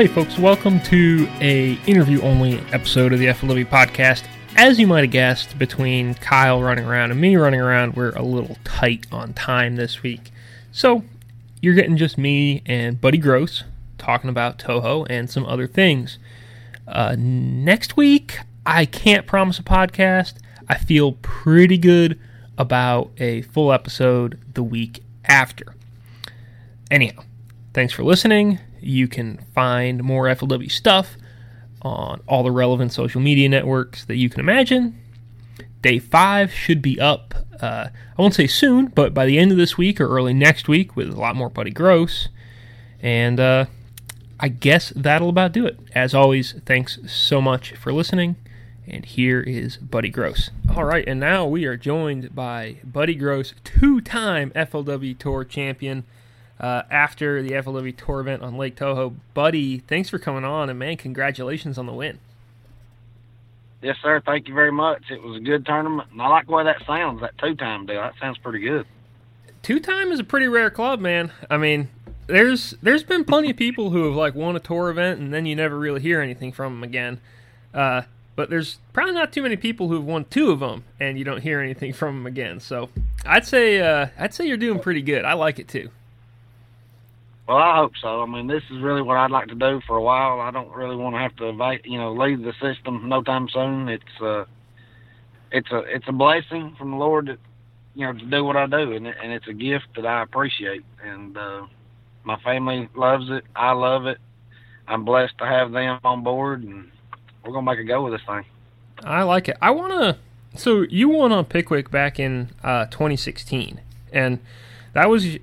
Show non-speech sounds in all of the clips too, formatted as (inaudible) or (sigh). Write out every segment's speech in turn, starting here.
Hey folks, welcome to a interview only episode of the FLW podcast. As you might have guessed, between Kyle running around and me running around, we're a little tight on time this week. So you're getting just me and Buddy Gross talking about Toho and some other things. Uh, next week, I can't promise a podcast. I feel pretty good about a full episode the week after. Anyhow, thanks for listening. You can find more FLW stuff on all the relevant social media networks that you can imagine. Day five should be up, uh, I won't say soon, but by the end of this week or early next week with a lot more Buddy Gross. And uh, I guess that'll about do it. As always, thanks so much for listening. And here is Buddy Gross. All right, and now we are joined by Buddy Gross, two time FLW Tour champion uh, after the FLW Tour event on Lake Toho. Buddy, thanks for coming on, and man, congratulations on the win. Yes, sir. Thank you very much. It was a good tournament, and I like the way that sounds. That two-time deal. That sounds pretty good. Two-time is a pretty rare club, man. I mean, there's there's been plenty of people who have like won a tour event and then you never really hear anything from them again. Uh, but there's probably not too many people who've won two of them and you don't hear anything from them again. So I'd say uh, I'd say you're doing pretty good. I like it too. Well, I hope so. I mean, this is really what I'd like to do for a while. I don't really want to have to, you know, leave the system no time soon. It's uh, it's a it's a blessing from the Lord that you know to do what I do, and and it's a gift that I appreciate. And uh, my family loves it. I love it. I'm blessed to have them on board, and we're gonna make a go with this thing. I like it. I want to. So you won on Pickwick back in uh, 2016, and that was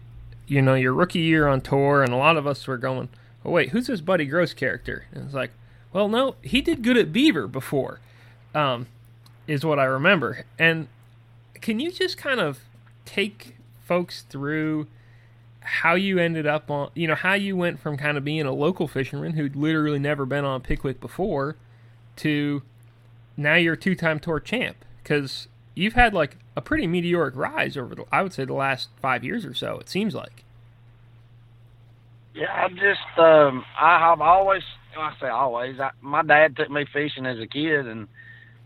you know, your rookie year on tour, and a lot of us were going, oh, wait, who's this Buddy Gross character? And it's like, well, no, he did good at Beaver before, um, is what I remember. And can you just kind of take folks through how you ended up on, you know, how you went from kind of being a local fisherman who'd literally never been on a Pickwick before to now you're a two time tour champ? Because you've had like a pretty meteoric rise over the, I would say the last five years or so. It seems like. Yeah, I just um, I have always I say always. I, my dad took me fishing as a kid, and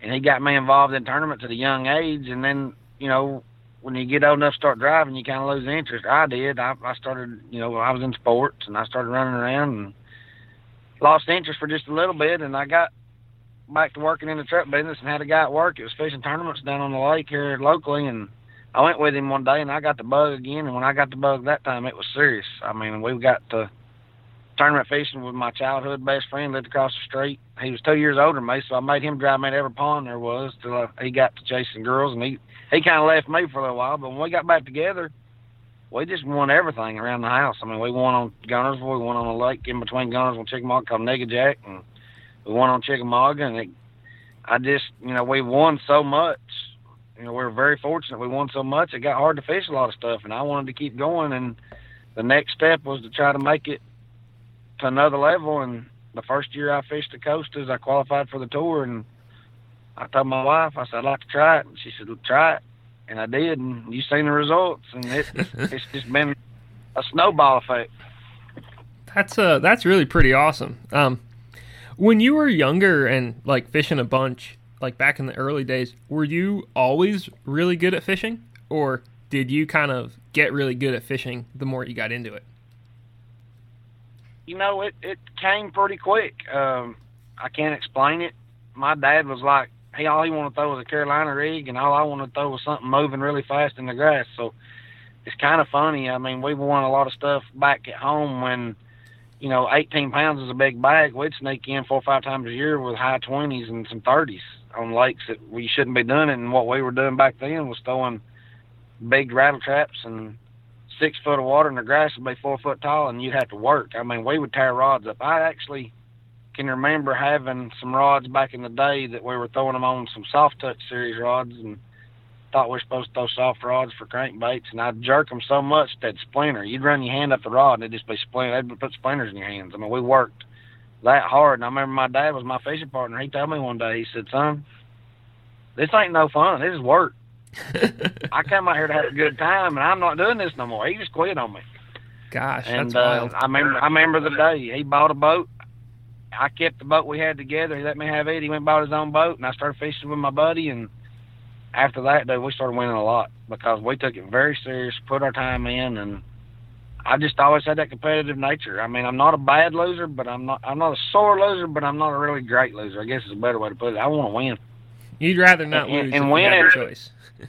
and he got me involved in tournaments at a young age. And then you know when you get old enough to start driving, you kind of lose interest. I did. I, I started you know I was in sports, and I started running around and lost interest for just a little bit, and I got back to working in the truck business and had a guy at work. It was fishing tournaments down on the lake here locally, and I went with him one day and I got the bug again. And when I got the bug that time, it was serious. I mean, we got to tournament fishing with my childhood best friend lived across the street. He was two years older than me, so I made him drive me to every pond there was till he got to chasing girls, and he he kind of left me for a little while. But when we got back together, we just won everything around the house. I mean, we won on Guntersville, we won on a lake in between Guntersville and Chickamauga called Nickajack, and we won on Chickamauga, and it, I just, you know, we won so much. You know, we were very fortunate. We won so much. It got hard to fish a lot of stuff, and I wanted to keep going. And the next step was to try to make it to another level. And the first year I fished the Costas, I qualified for the tour, and I told my wife, I said I'd like to try it, and she said, "Try it," and I did. And you've seen the results, and it, (laughs) it's just been a snowball effect. That's uh, that's really pretty awesome. Um, when you were younger and like fishing a bunch, like back in the early days, were you always really good at fishing, or did you kind of get really good at fishing the more you got into it? You know, it it came pretty quick. Um, I can't explain it. My dad was like, "Hey, all he wanted to throw was a Carolina rig, and all I wanted to throw was something moving really fast in the grass." So it's kind of funny. I mean, we won a lot of stuff back at home when you know, 18 pounds is a big bag. We'd sneak in four or five times a year with high 20s and some 30s on lakes that we shouldn't be doing it. And what we were doing back then was throwing big rattle traps and six foot of water, and the grass would be four foot tall, and you'd have to work. I mean, we would tear rods up. I actually can remember having some rods back in the day that we were throwing them on some soft touch series rods and thought we were supposed to throw soft rods for crankbaits, and I'd jerk them so much they'd splinter. You'd run your hand up the rod, and it'd just be splinter. They'd put splinters in your hands. I mean, we worked that hard. And I remember my dad was my fishing partner. He told me one day, he said, "Son, this ain't no fun. This is work. (laughs) I come out here to have a good time, and I'm not doing this no more." He just quit on me. Gosh, and that's wild. Uh, I remember, I remember the day he bought a boat. I kept the boat we had together. He let me have it. He went and bought his own boat, and I started fishing with my buddy. And after that, dude, we started winning a lot because we took it very serious, put our time in, and I just always had that competitive nature. I mean, I'm not a bad loser, but I'm not I'm not a sore loser, but I'm not a really great loser. I guess is a better way to put it. I want to win. You'd rather not And- lose and if win you had a choice. (laughs)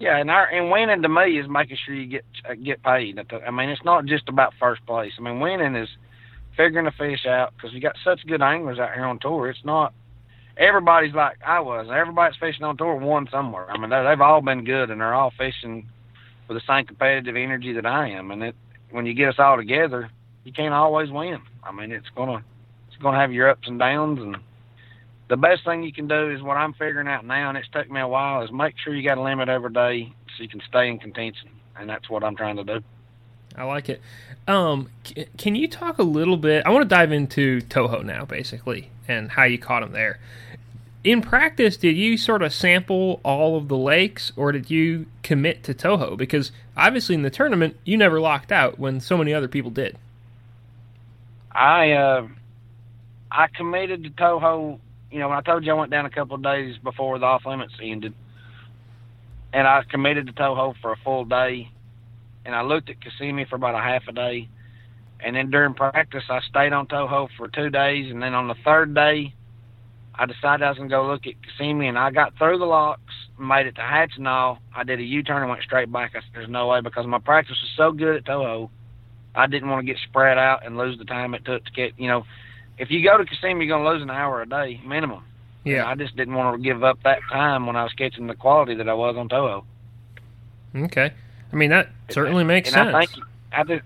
Yeah, and our and winning to me is making sure you get uh, get paid. I mean, it's not just about first place. I mean, winning is figuring the fish out because you got such good anglers out here on tour. It's not everybody's like I was. Everybody's fishing on tour won somewhere. I mean, they, they've all been good, and they're all fishing with the same competitive energy that I am. And it when you get us all together, you can't always win. I mean, it's gonna it's gonna have your ups and downs and the best thing you can do is what I'm figuring out now, and it's took me a while, is make sure you got a limit every day so you can stay in contention, and that's what I'm trying to do. I like it. Um, can you talk a little bit? I want to dive into Toho now, basically, and how you caught him there. In practice, did you sort of sample all of the lakes, or did you commit to Toho? Because obviously, in the tournament, you never locked out when so many other people did. I uh, I committed to Toho. You know, when I told you I went down a couple of days before the off limits ended, and I committed to Toho for a full day, and I looked at Kissimmee for about a half a day, and then during practice I stayed on Toho for two days, and then on the third day, I decided I was gonna go look at Kissimmee, and I got through the locks, made it to Hatchineha. I did a U-turn and went straight back. I said, "There's no way," because my practice was so good at Toho. I didn't want to get spread out and lose the time it took to get, you know, if you go to Kissimmee, you're going to lose an hour a day minimum. And Yeah. I just didn't want to give up that time when I was catching the quality that I was on Toho. Okay. I mean, that certainly makes and sense. I think, I just,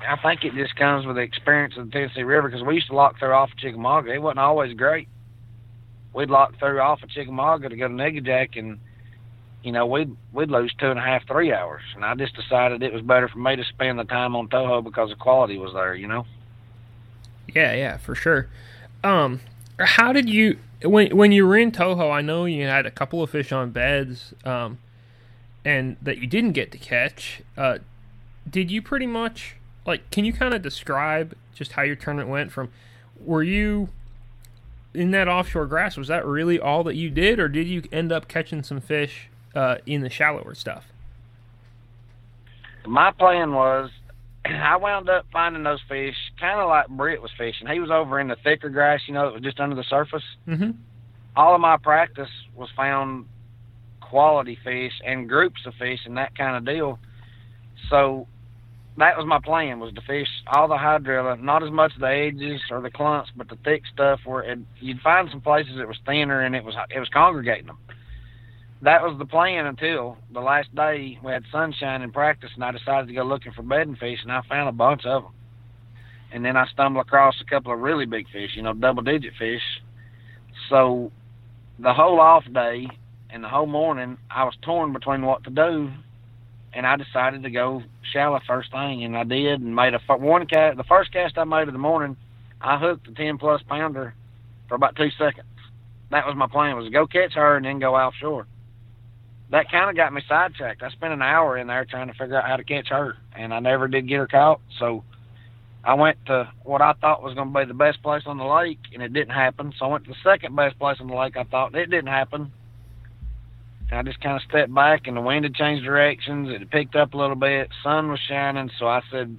I think it just comes with the experience of the Tennessee River because we used to lock through off of Chickamauga. It wasn't always great. We'd lock through off of Chickamauga to go to Nickajack, and you know we'd we'd lose two and a half, three hours. And I just decided it was better for me to spend the time on Toho because the quality was there. You know. Yeah, yeah, for sure. Um, how did you when when you were in Toho? I know you had a couple of fish on beds, um, and that you didn't get to catch. Uh, did you pretty much like? Can you kind of describe just how your tournament went? From were you in that offshore grass? Was that really all that you did, or did you end up catching some fish uh, in the shallower stuff? my plan was (clears throat) I wound up finding those fish kind of like Britt was fishing. He was over in the thicker grass, you know, that was just under the surface. Mm-hmm. All of my practice was found quality fish and groups of fish and that kind of deal. So that was my plan was to fish all the hydrilla, not as much the edges or the clumps, but the thick stuff where it, you'd find some places that was thinner and it was it was congregating them that was the plan until the last day we had sunshine in practice and I decided to go looking for bedding fish and I found a bunch of them. And then I stumbled across a couple of really big fish, you know, double digit fish. So the whole off day and the whole morning I was torn between what to do and I decided to go shallow first thing and I did and made a one cast the first cast I made of the morning I hooked a 10 plus pounder for about 2 seconds. That was my plan was to go catch her and then go offshore that kind of got me sidetracked. I spent an hour in there trying to figure out how to catch her, and I never did get her caught. So I went to what I thought was going to be the best place on the lake, and it didn't happen. So I went to the second best place on the lake. I thought it didn't happen. And I just kind of stepped back, and the wind had changed directions. It had picked up a little bit. Sun was shining, so I said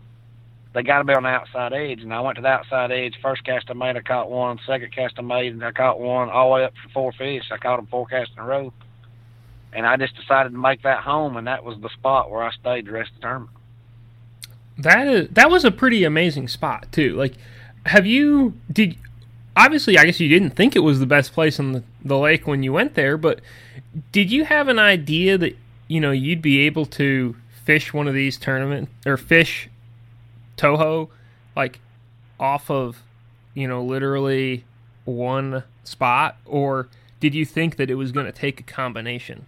they got to be on the outside edge. And I went to the outside edge. First cast I made, I caught one. Second cast I made, and I caught one. All the way up for four fish. I caught them four casts in a row and I just decided to make that home, and that was the spot where I stayed the rest of the tournament. That is that was a pretty amazing spot too. Like, have you did obviously I guess you didn't think it was the best place on the, the lake when you went there, but did you have an idea that you know you'd be able to fish one of these tournament or fish Toho like off of you know literally one spot, or did you think that it was going to take a combination?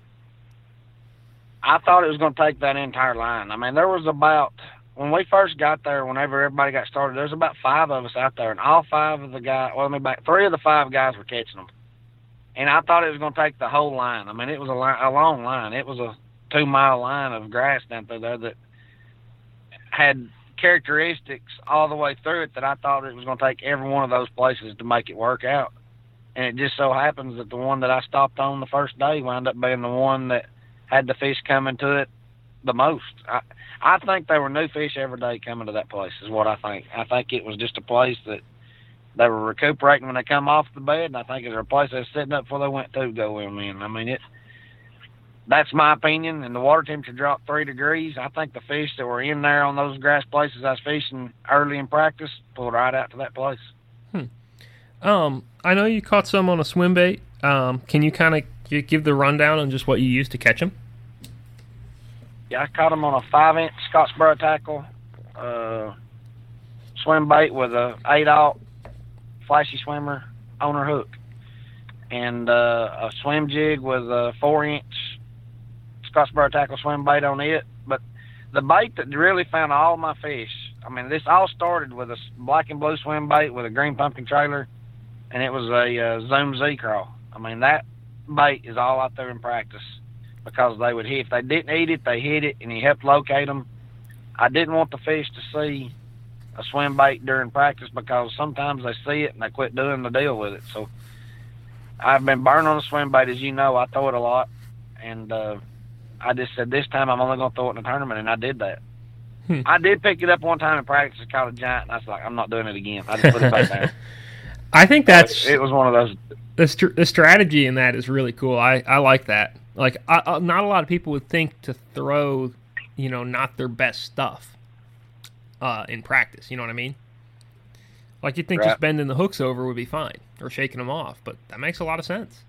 I thought it was going to take that entire line. I mean, there was about when we first got there, whenever everybody got started, there was about five of us out there, and all five of the guys, well, I mean, about three of the five guys were catching them. And I thought it was going to take the whole line. I mean, it was a, line, a long line. It was a two mile line of grass down through there that had characteristics all the way through it that I thought it was going to take every one of those places to make it work out. And it just so happens that the one that I stopped on the first day wound up being the one that had the fish coming to it the most. I, I think there were new fish every day coming to that place. Is what I think. I think it was just a place that they were recuperating when they come off the bed, and I think it was a place they were sitting up before they went to go in. I mean, it. That's my opinion. And the water temperature dropped three degrees. I think the fish that were in there on those grass places I was fishing early in practice pulled right out to that place. Hmm. Um, I know you caught some on a swim bait. Um, can you kind of give the rundown on just what you used to catch them? Yeah, I caught them on a five inch Scottsboro tackle, uh, swim bait with a eight aught flashy swimmer on her hook, and uh, a swim jig with a four inch Scottsboro tackle swim bait on it. But the bait that really found all my fish, I mean, this all started with a black and blue swim bait with a green pumpkin trailer, and it was a uh, Zoom Z crawl. I mean, that bait is all out there in practice because they would hit. If they didn't eat it, they hit it, and he helped locate them. I didn't want the fish to see a swim bait during practice because sometimes they see it and they quit doing the deal with it. So I've been burning on the swim bait, as you know. I throw it a lot, and uh, I just said this time I'm only going to throw it in the tournament, and I did that. Hmm. I did pick it up one time in practice and caught a giant, and I was like, I'm not doing it again. I just put it back down. (laughs) I think that's it, it was one of those. The, st- the strategy in that is really cool. I, I like that. Like, I, I, not a lot of people would think to throw, you know, not their best stuff uh, in practice. You know what I mean? Like, you'd think right. just bending the hooks over would be fine or shaking them off, but that makes a lot of sense.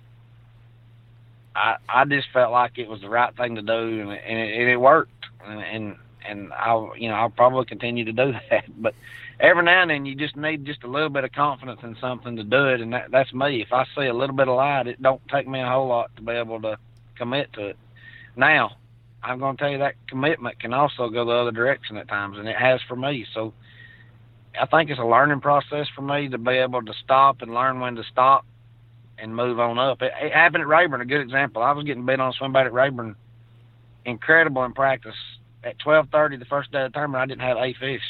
I I just felt like it was the right thing to do, and it, and it, and it worked, and, and and I'll you know I'll probably continue to do (laughs) that, but every now and then you just need just a little bit of confidence in something to do it, and that, that's me. If I see a little bit of light, it don't take me a whole lot to be able to commit to it. Now, I'm going to tell you that commitment can also go the other direction at times, and it has for me. So I think it's a learning process for me to be able to stop and learn when to stop and move on up. It, it happened at Rayburn, a good example. I was getting bit on a swim bait at Rayburn, incredible in practice. At 12:30, the first day of the tournament, I didn't have a fish,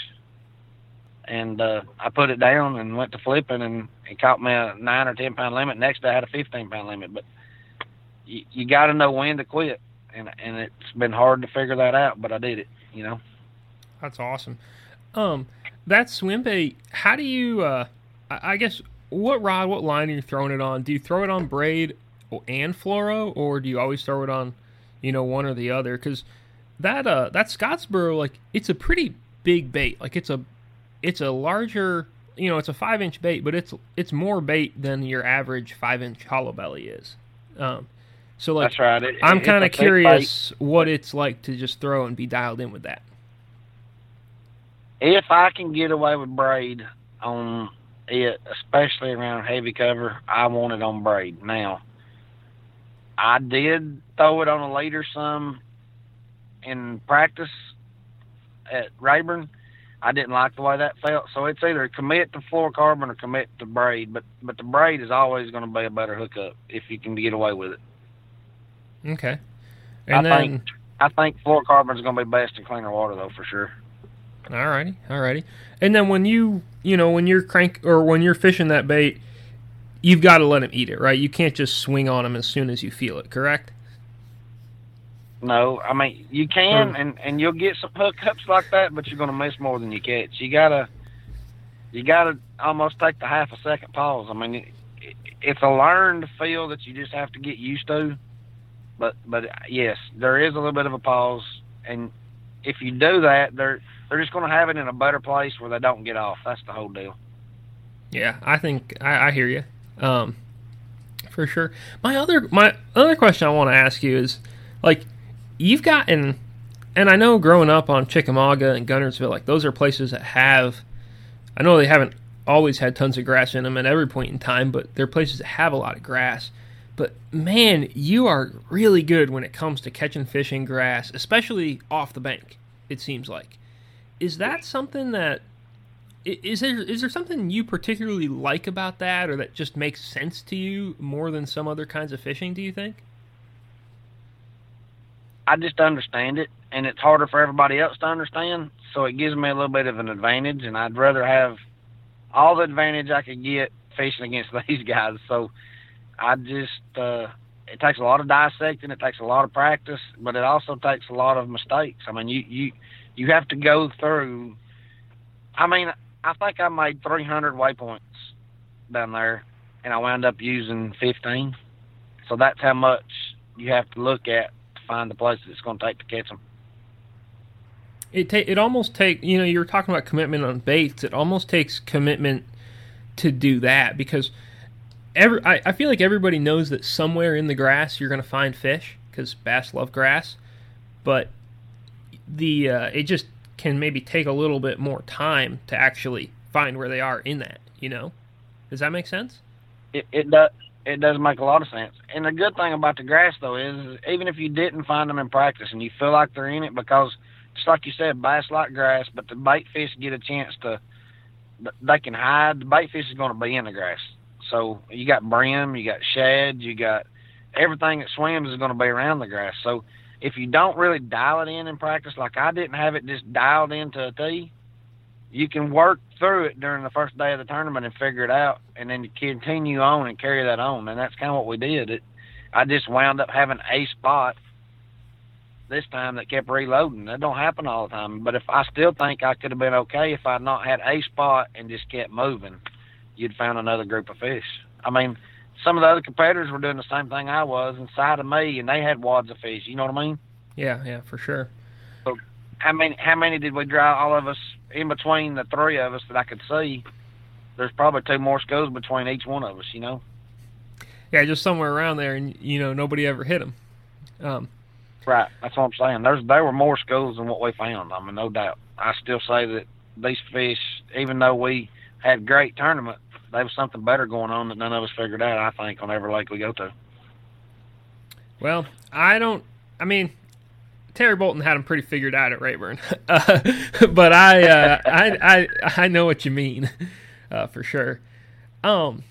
and uh, I put it down and went to flipping, and it caught me a nine or ten pound limit. Next day, I had a 15 pound limit, but you, got to know when to quit, and and it's been hard to figure that out, but I did it. You know. That's awesome. Um, that swim bait. How do you? Uh, I guess what rod, what line are you throwing it on? Do you throw it on braid and fluoro, or do you always throw it on, you know, one or the other? Because that uh that Scottsboro, like, it's a pretty big bait. Like, it's a it's a larger, you know, it's a five inch bait, but it's it's more bait than your average five inch hollow belly is. Um, so like, That's right. It, I'm kind of curious what it's like to just throw and be dialed in with that. If I can get away with braid on it, especially around heavy cover, I want it on braid. Now, I did throw it on a leader some in practice at Rayburn. I didn't like the way that felt, so it's either commit to fluorocarbon or commit to braid. But but the braid is always going to be a better hookup if you can get away with it. Okay. And I then, think I think fluorocarbon is going to be best in cleaner water though for sure. Alrighty, alrighty. And then when you you know when you're crank or when you're fishing that bait, you've got to let him eat it, right? You can't just swing on him as soon as you feel it, correct? No, I mean you can, and and you'll get some hookups like that, but you're going to miss more than you catch. You gotta, you gotta almost take the half a second pause. I mean, it, it's a learned feel that you just have to get used to. But but yes, there is a little bit of a pause, and if you do that, they're they're just going to have it in a better place where they don't get off. That's the whole deal. Yeah, I think I, I hear you, um, for sure. My other my other question I want to ask you is, like, you've gotten, and I know growing up on Chickamauga and Guntersville, like those are places that have, I know they haven't always had tons of grass in them at every point in time, but they're places that have a lot of grass. But man, you are really good when it comes to catching fish in grass, especially off the bank. It seems like. is that something that is there is there something you particularly like about that, or that just makes sense to you more than some other kinds of fishing? Do you think? I just understand it, and it's harder for everybody else to understand. So it gives me a little bit of an advantage, and I'd rather have all the advantage I could get fishing against (laughs) these guys. So I just uh, it takes a lot of dissecting, it takes a lot of practice, but it also takes a lot of mistakes. I mean, you you you have to go through. I mean, I think I made 300 waypoints down there, and I wound up using 15. So that's how much you have to look at to find the place that it's going to take to catch them. It ta- it almost take you know you were talking about commitment on baits. It almost takes commitment to do that because every I, I feel like everybody knows that somewhere in the grass you're going to find fish because bass love grass, but the uh, it just can maybe take a little bit more time to actually find where they are in that. You know, does that make sense? It, it does. It does make a lot of sense. And the good thing about the grass, though, is even if you didn't find them in practice and you feel like they're in it, because just like you said, bass like grass, but the bait fish get a chance to. They can hide. The bait fish is going to be in the grass. So you got brim, you got shad, you got everything that swims is going to be around the grass. So if you don't really dial it in in practice, like I didn't have it just dialed into a tee, you can work through it during the first day of the tournament and figure it out, and then continue on and carry that on. And that's kind of what we did. It, I just wound up having a spot this time that kept reloading. That don't happen all the time. But if I still think I could have been okay if I'd not had a spot and just kept moving, you'd found another group of fish. I mean, some of the other competitors were doing the same thing I was inside of me, and they had wads of fish. You know what I mean? Yeah, yeah, for sure. So, how many how many did we draw? All of us in between the three of us that I could see. There's probably two more schools between each one of us. You know? Yeah, just somewhere around there, and you know nobody ever hit them. Um, right. That's what I'm saying. There's there were more schools than what we found. I mean, no doubt. I still say that these fish, even though we had great tournament, there was something better going on that none of us figured out. I think on every lake we go to. Well, I don't. I mean, Terry Bolton had him pretty figured out at Rayburn, (laughs) uh, but I, uh, I, I, I know what you mean uh, for sure. Um,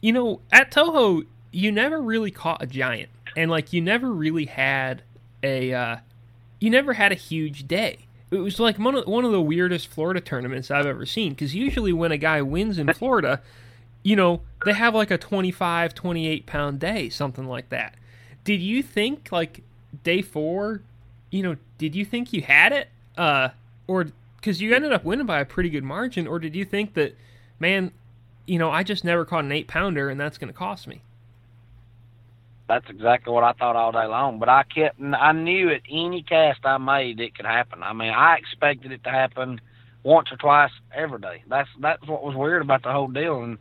you know, at Toho, you never really caught a giant, and like you never really had a, uh, you never had a huge day it was like one of, one of the weirdest Florida tournaments I've ever seen because usually when a guy wins in Florida, you know, they have like a 25, 28 pound day, something like that. Did you think like day 4, you know, did you think you had it uh or cuz you ended up winning by a pretty good margin or did you think that man, you know, I just never caught an 8 pounder and that's going to cost me? That's exactly what I thought all day long. But I kept, I knew at any cast I made it could happen. I mean, I expected it to happen once or twice every day. That's that's what was weird about the whole deal. And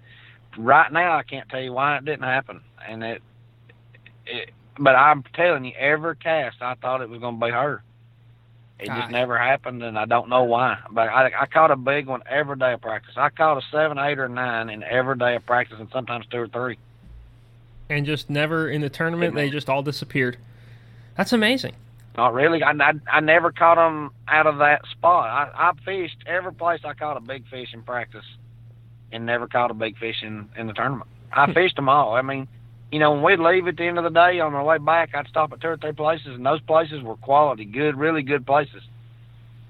right now, I can't tell you why it didn't happen. And it, it, but I'm telling you, every cast I thought it was going to be her. It just never happened, and I don't know why. But I, I caught a big one every day of practice. I caught a seven, eight, or nine in every day of practice, and sometimes two or three and just never in the tournament. They just all disappeared. That's amazing. Not really. I, I, I never caught them out of that spot. I, I fished every place I caught a big fish in practice, and never caught a big fish in in the tournament. I (laughs) fished them all. I mean, you know, when we'd leave at the end of the day on our way back, I'd stop at two or three places, and those places were quality, good, really good places.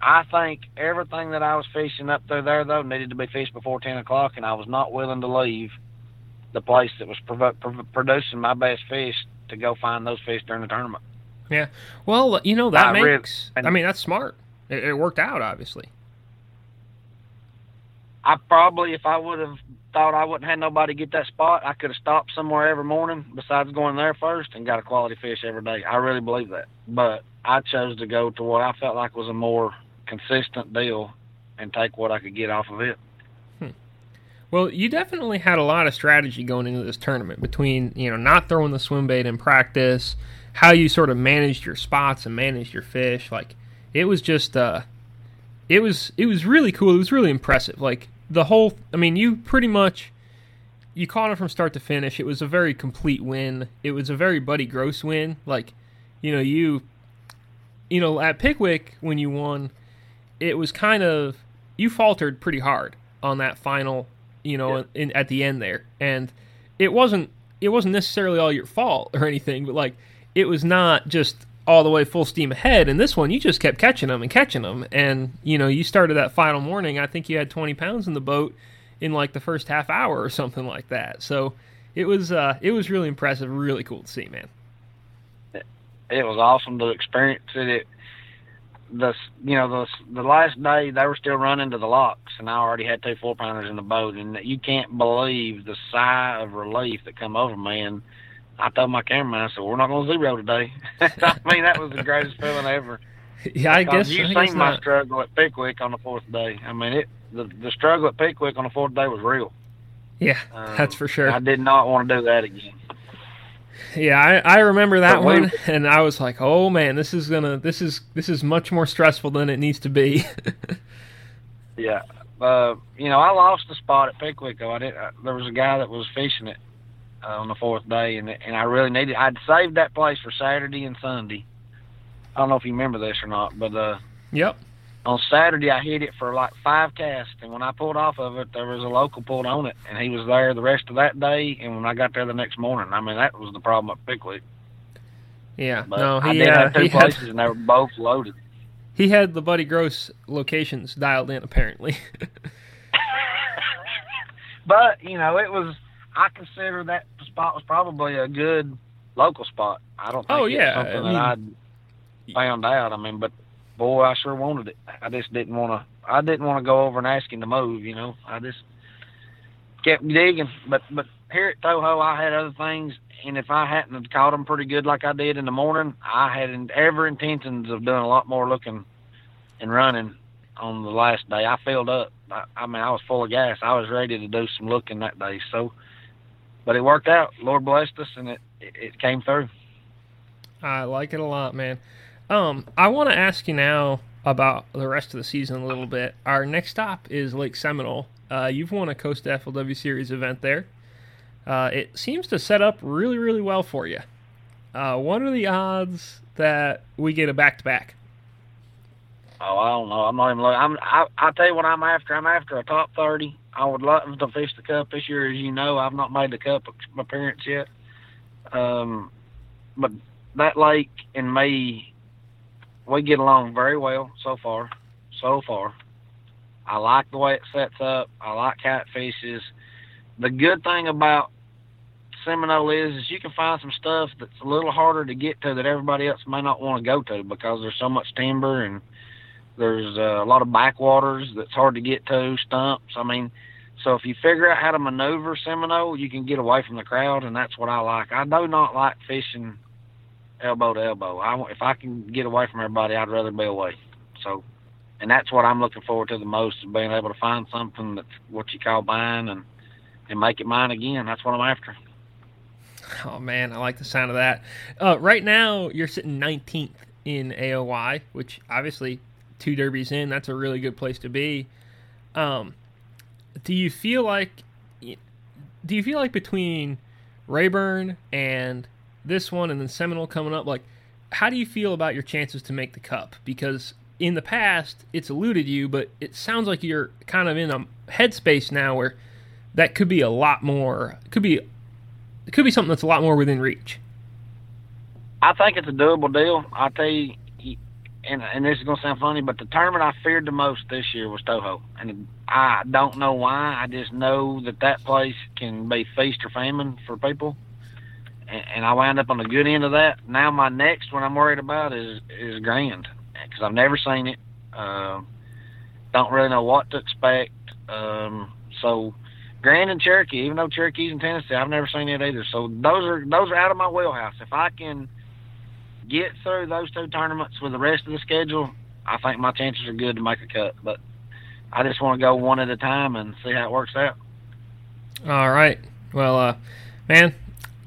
I think everything that I was fishing up through there though needed to be fished before ten o'clock, and I was not willing to leave the place that was prov- prov- producing my best fish to go find those fish during the tournament. Yeah, well, you know that I makes. Really, I mean, that's smart. It, it, worked out, obviously. I probably, if I would have thought I wouldn't have nobody get that spot, I could have stopped somewhere every morning besides going there first and got a quality fish every day. I really believe that. But I chose to go to what I felt like was a more consistent deal and take what I could get off of it. Well, you definitely had a lot of strategy going into this tournament between, you know, not throwing the swim bait in practice, how you sort of managed your spots and managed your fish. Like it was just uh it was it was really cool. It was really impressive. Like the whole I mean, you pretty much you caught it from start to finish. It was a very complete win. It was a very Buddy Gross win. Like, you know, you you know, at Pickwick when you won, it was kind of you faltered pretty hard on that final, you know, Yeah. in, at the end there, and it wasn't it wasn't necessarily all your fault or anything, but like it was not just all the way full steam ahead. And this one, you just kept catching them and catching them, and you know, you started that final morning. I think you had twenty pounds in the boat in like the first half hour or something like that. So it was uh, it was really impressive, really cool to see, man. it was awesome to experience it. it the you know the the last day they were still running to the locks, and I already had two four pounders in the boat, and you can't believe the sigh of relief that come over me. And I told my cameraman, I said, "We're not going to zero today." (laughs) I mean, that was the greatest feeling ever. Yeah, I Because guess you seen my not. struggle at Pickwick on the fourth day. I mean, it the the struggle at Pickwick on the fourth day was real. Yeah, Um, that's for sure. I did not want to do that again. Yeah, I, I remember that But we- one, (laughs) and I was like, "Oh man, this is gonna this is this is much more stressful than it needs to be." (laughs) Yeah. Uh, you know, I lost the spot at Pickwick. Though I did. Uh, there was a guy that was fishing it uh, on the fourth day, and and I really needed. I'd saved that place for Saturday and Sunday. I don't know if you remember this or not, but uh, yep. On Saturday I hit it for like five casts, and when I pulled off of it, there was a local pulled on it, and he was there the rest of that day. And when I got there the next morning, I mean that was the problem at Pickwick. Yeah. But no, I he did uh, have two he had, places, and they were both loaded. he had the Buddy Gross locations dialed in apparently. (laughs) but you know, it was. I consider that spot was probably a good local spot. I don't think Oh, it's yeah, something I that I'd found out. I mean, but boy, I sure wanted it. I just didn't want to. I didn't want to go over and ask him to move. You know, I just kept digging. But but here at Toho, I had other things, and if I hadn't have caught them pretty good like I did in the morning, I had ever intentions of doing a lot more looking and running on the last day. I filled up. I, I mean, I was full of gas. I was ready to do some looking that day. So, but it worked out. Lord blessed us, and it, it came through. I like it a lot, man. Um, I want to ask you now about the rest of the season a little bit. Our next stop is Lake Seminole. Uh, you've won a Costa FLW Series event there. Uh, it seems to set up really, really well for you. Uh, what are the odds that we get a back to back? Oh, I don't know. I'm not even looking. I'm. I I tell you what I'm after. I'm after a top thirty. I would love to fish the cup this year. As you know, I've not made the cup appearance yet. Um, but that lake in me, we get along very well so far. So far, I like the way it sets up. I like catfishes. The good thing about Seminole is, is you can find some stuff that's a little harder to get to that everybody else may not want to go to because there's so much timber and there's uh, a lot of backwaters that's hard to get to, stumps. I mean, so if you figure out how to maneuver Seminole, you can get away from the crowd, and that's what I like. I do not like fishing elbow to elbow. I, if I can get away from everybody, I'd rather be away. So, and that's what I'm looking forward to the most is being able to find something that's what you call mine and and make it mine again. That's what I'm after. Oh man, I like the sound of that. Uh, right now, you're sitting 19th in AOY, which obviously two derbies in, that's a really good place to be. Um, do you feel like do you feel like between Rayburn and this one and then Seminole coming up, like how do you feel about your chances to make the cup? Because in the past it's eluded you, but it sounds like you're kind of in a headspace now where that could be a lot more could be it could be something that's a lot more within reach. I think it's a doable deal. I tell you, and and this is gonna sound funny, but the tournament I feared the most this year was Toho, and I don't know why. I just know that that place can be feast or famine for people, and, I wound up on the good end of that. Now my next one I'm worried about is is Grand because I've never seen it. Um, don't really know what to expect. Um, so Grand and Cherokee, even though Cherokee's in Tennessee, I've never seen it either. So those are those are out of my wheelhouse. If I can get through those two tournaments with the rest of the schedule, I think my chances are good to make a cut. But I just want to go one at a time and see how it works out. All right. Well, uh, man,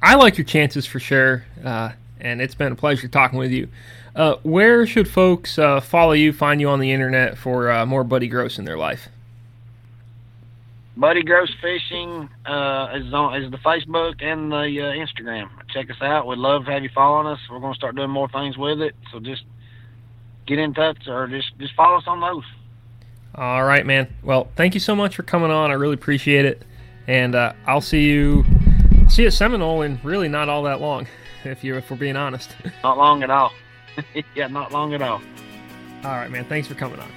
I like your chances for sure, uh, and it's been a pleasure talking with you. Uh, where should folks uh, follow you, find you on the internet for uh, more Buddy Gross in their life? Buddy Gross Fishing uh, is on is the Facebook and the uh, Instagram. Check us out. We'd love to have you following us. We're going to start doing more things with it. So just get in touch or just just follow us on those. All right, man. Well, thank you so much for coming on. I really appreciate it, and uh, I'll see you see a Seminole in really not all that long, if you if we're being honest. Not long at all. (laughs) yeah, not long at all. All right, man. Thanks for coming on.